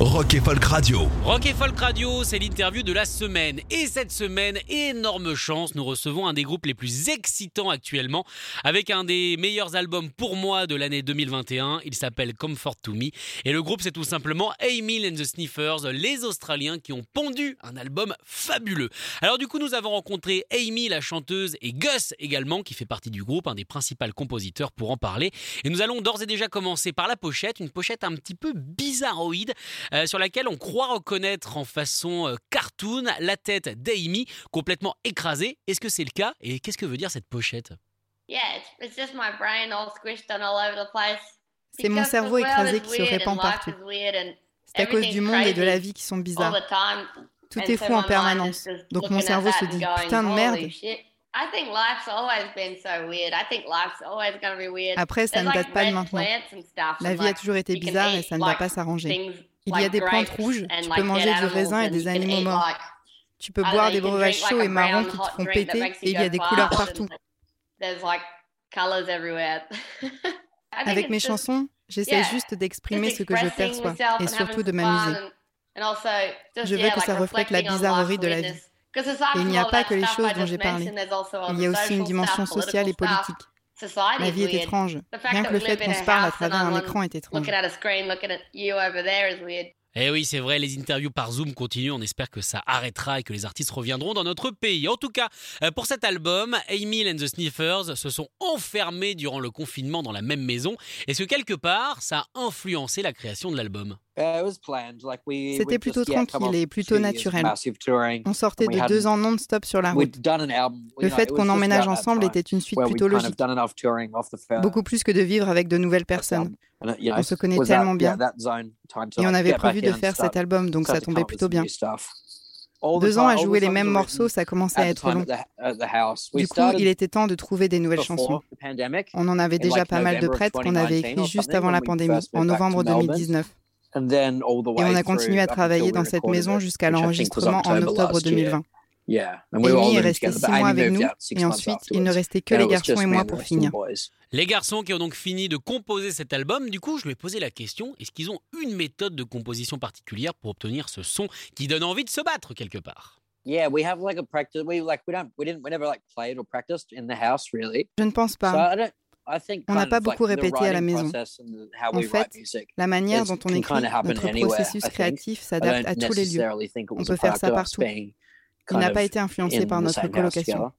Rock et Folk Radio. Rock et Folk Radio, c'est l'interview de la semaine. Et cette semaine, énorme chance, nous recevons un des groupes les plus excitants actuellement, avec un des meilleurs albums pour moi de l'année 2021. Il s'appelle Comfort to Me. Et le groupe, c'est tout simplement Emil and the Sniffers, les Australiens qui ont pondu un album fabuleux. Alors du coup, nous avons rencontré Amy, la chanteuse, et Gus également, qui fait partie du groupe, un des principaux compositeurs pour en parler. Et nous allons d'ores et déjà commencer par la pochette, une pochette un petit peu bizarroïde. Euh, sur laquelle on croit reconnaître en façon euh, cartoon la tête d'Amy complètement écrasée. Est-ce que c'est le cas Et qu'est-ce que veut dire cette pochette? C'est mon cerveau écrasé qui se répand partout. C'est à cause du monde et de la vie qui sont bizarres. Tout est fou en permanence. Donc mon cerveau se dit putain de merde. Après, ça ne date pas de maintenant. La vie a toujours été bizarre et ça ne va pas s'arranger. Il y a des plantes rouges, tu peux manger du raisin et des animaux morts. Tu peux boire des breuvages chauds et marrons qui te font péter et il y a des couleurs partout. Avec mes chansons, j'essaie juste d'exprimer ce que je perçois et surtout de m'amuser. Je veux que ça reflète la bizarrerie de la vie. Et il n'y a pas que les choses dont j'ai parlé. Il y a aussi une dimension sociale et politique. La vie est étrange. Rien que le fait qu'on se parle à travers un écran est étrange. Eh oui, c'est vrai, les interviews par Zoom continuent. On espère que ça arrêtera et que les artistes reviendront dans notre pays. En tout cas, euh, pour cet album, Emil and the Sniffers se sont enfermés durant le confinement dans la même maison. Est-ce que quelque part, ça a influencé la création de l'album? C'était plutôt tranquille et plutôt naturel. On sortait de deux ans non-stop sur la route. Le fait qu'on emménage ensemble était une suite plutôt logique. Beaucoup plus que de vivre avec de nouvelles personnes. On se connaît tellement bien. Et on avait prévu de faire cet album, donc ça tombait plutôt bien. Deux ans à jouer les mêmes morceaux, ça commençait à être long. Du coup, il était temps de trouver des nouvelles chansons. On en avait déjà pas mal de prêtes qu'on avait écrites juste avant la pandémie, en novembre 2019. Et on a continué à travailler dans cette maison jusqu'à l'enregistrement en octobre 2020. Amy est resté six mois avec nous et ensuite il ne restait que les garçons et moi pour finir. Les garçons qui ont donc fini de composer cet album, du coup je lui ai posé la question, est-ce qu'ils ont une méthode de composition particulière pour obtenir ce son qui donne envie de se battre quelque part? Je ne pense pas. On n'a pas beaucoup répété à la maison. En fait, la manière dont on écrit, notre processus créatif s'adapte à tous les lieux. On peut faire ça partout. Il n'a pas été influencé par notre colocation.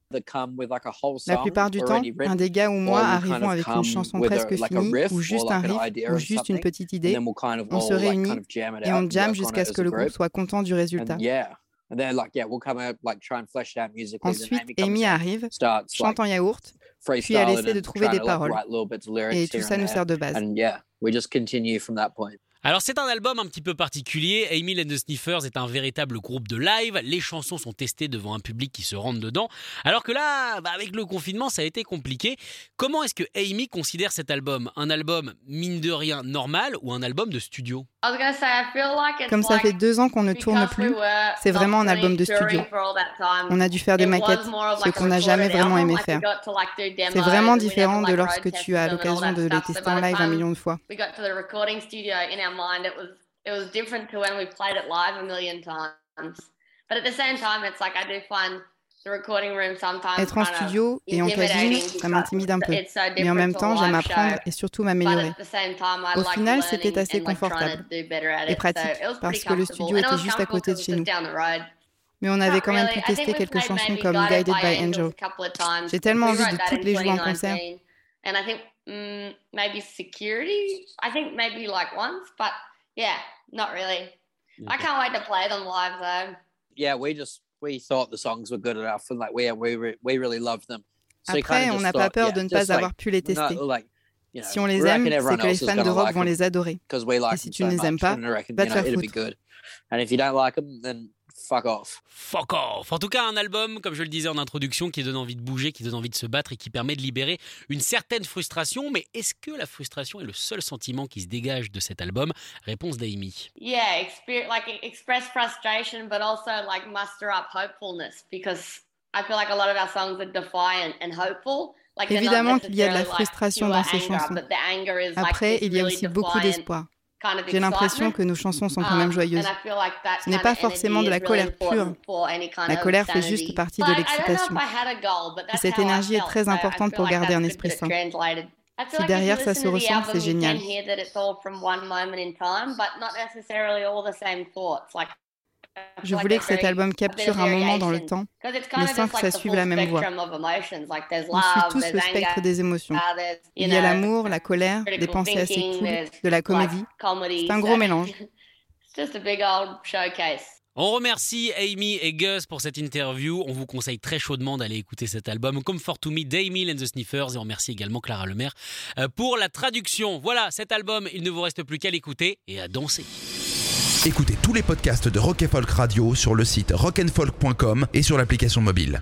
La plupart du temps, un des gars ou moi arrivons avec une chanson presque finie, ou juste un riff, ou juste une petite idée. On se réunit et on jam jusqu'à ce que le groupe soit content du résultat. Ensuite, Amy arrive, chante en yaourt, puis elle essaie de trouver des paroles. Et tout ça nous sert de base. Alors c'est un album un petit peu particulier. Amy and the Sniffers est un véritable groupe de live. Les chansons sont testées devant un public qui se rentre dedans. Alors que là, bah, avec le confinement, ça a été compliqué. Comment est-ce que Amy considère cet album? Un album mine de rien normal ou un album de studio? Comme ça fait deux ans qu'on ne tourne plus, c'est vraiment un album de studio. On a dû faire des maquettes, ce qu'on n'a jamais vraiment aimé faire. C'est vraiment différent de lorsque tu as l'occasion de les tester en live un million de fois. Mind, it was it was different to when we played it live a million times. But at the same time, it's like I do find Être en studio et en cabine, ça m'intimide un peu. Mais en même temps, j'aime apprendre et surtout m'améliorer. Au final, c'était assez confortable et pratique parce que le studio était juste à côté de chez nous. Mais on avait quand même pu tester quelques chansons comme Guided by Angel. J'ai tellement envie de toutes les jouer en concert. Mm, maybe security. I think maybe like once, but yeah, not really. I can't wait to play them live though. Yeah, we just we thought the songs were good enough, and like we we we really loved them. So Après, on n'a pas peur de ne pas avoir pu les tester. Si on les aime, c'est que les fans de rock vont les adorer. Et si tu ne les aimes pas, va te faire foutre. Fuck off. Fuck off. En tout cas, un album, comme je le disais en introduction, qui donne envie de bouger, qui donne envie de se battre et qui permet de libérer une certaine frustration. Mais est-ce que la frustration est le seul sentiment qui se dégage de cet album? Réponse d'Amy. Yeah, like express frustration, but also like muster up hopefulness because I feel like a lot of our songs are defiant and hopeful. Évidemment qu'il y a de la frustration dans ces chansons. Après, il y a aussi beaucoup d'espoir. J'ai l'impression que nos chansons sont quand même um, joyeuses. Ce n'est pas forcément de la colère pure. La colère fait juste partie de l'excitation. Et cette énergie est très importante pour garder un esprit sain. Si derrière ça se ressent, c'est génial. Je voulais que cet album capture un moment dans le temps, mais sans que ça suive la même voie. On suit tous le spectre des émotions. Il y a l'amour, la colère, des pensées assez cool, de la comédie. C'est un gros mélange. On remercie Amy et Gus pour cette interview. On vous conseille très chaudement d'aller écouter cet album Comfort to Me d'Amy and the Sniffers. Et on remercie également Clara Lemaire euh, pour la traduction. Voilà, cet album, il ne vous reste plus qu'à l'écouter et à danser. Écoutez tous les podcasts de Rock Folk Radio sur le site rockandfolk.com et sur l'application mobile.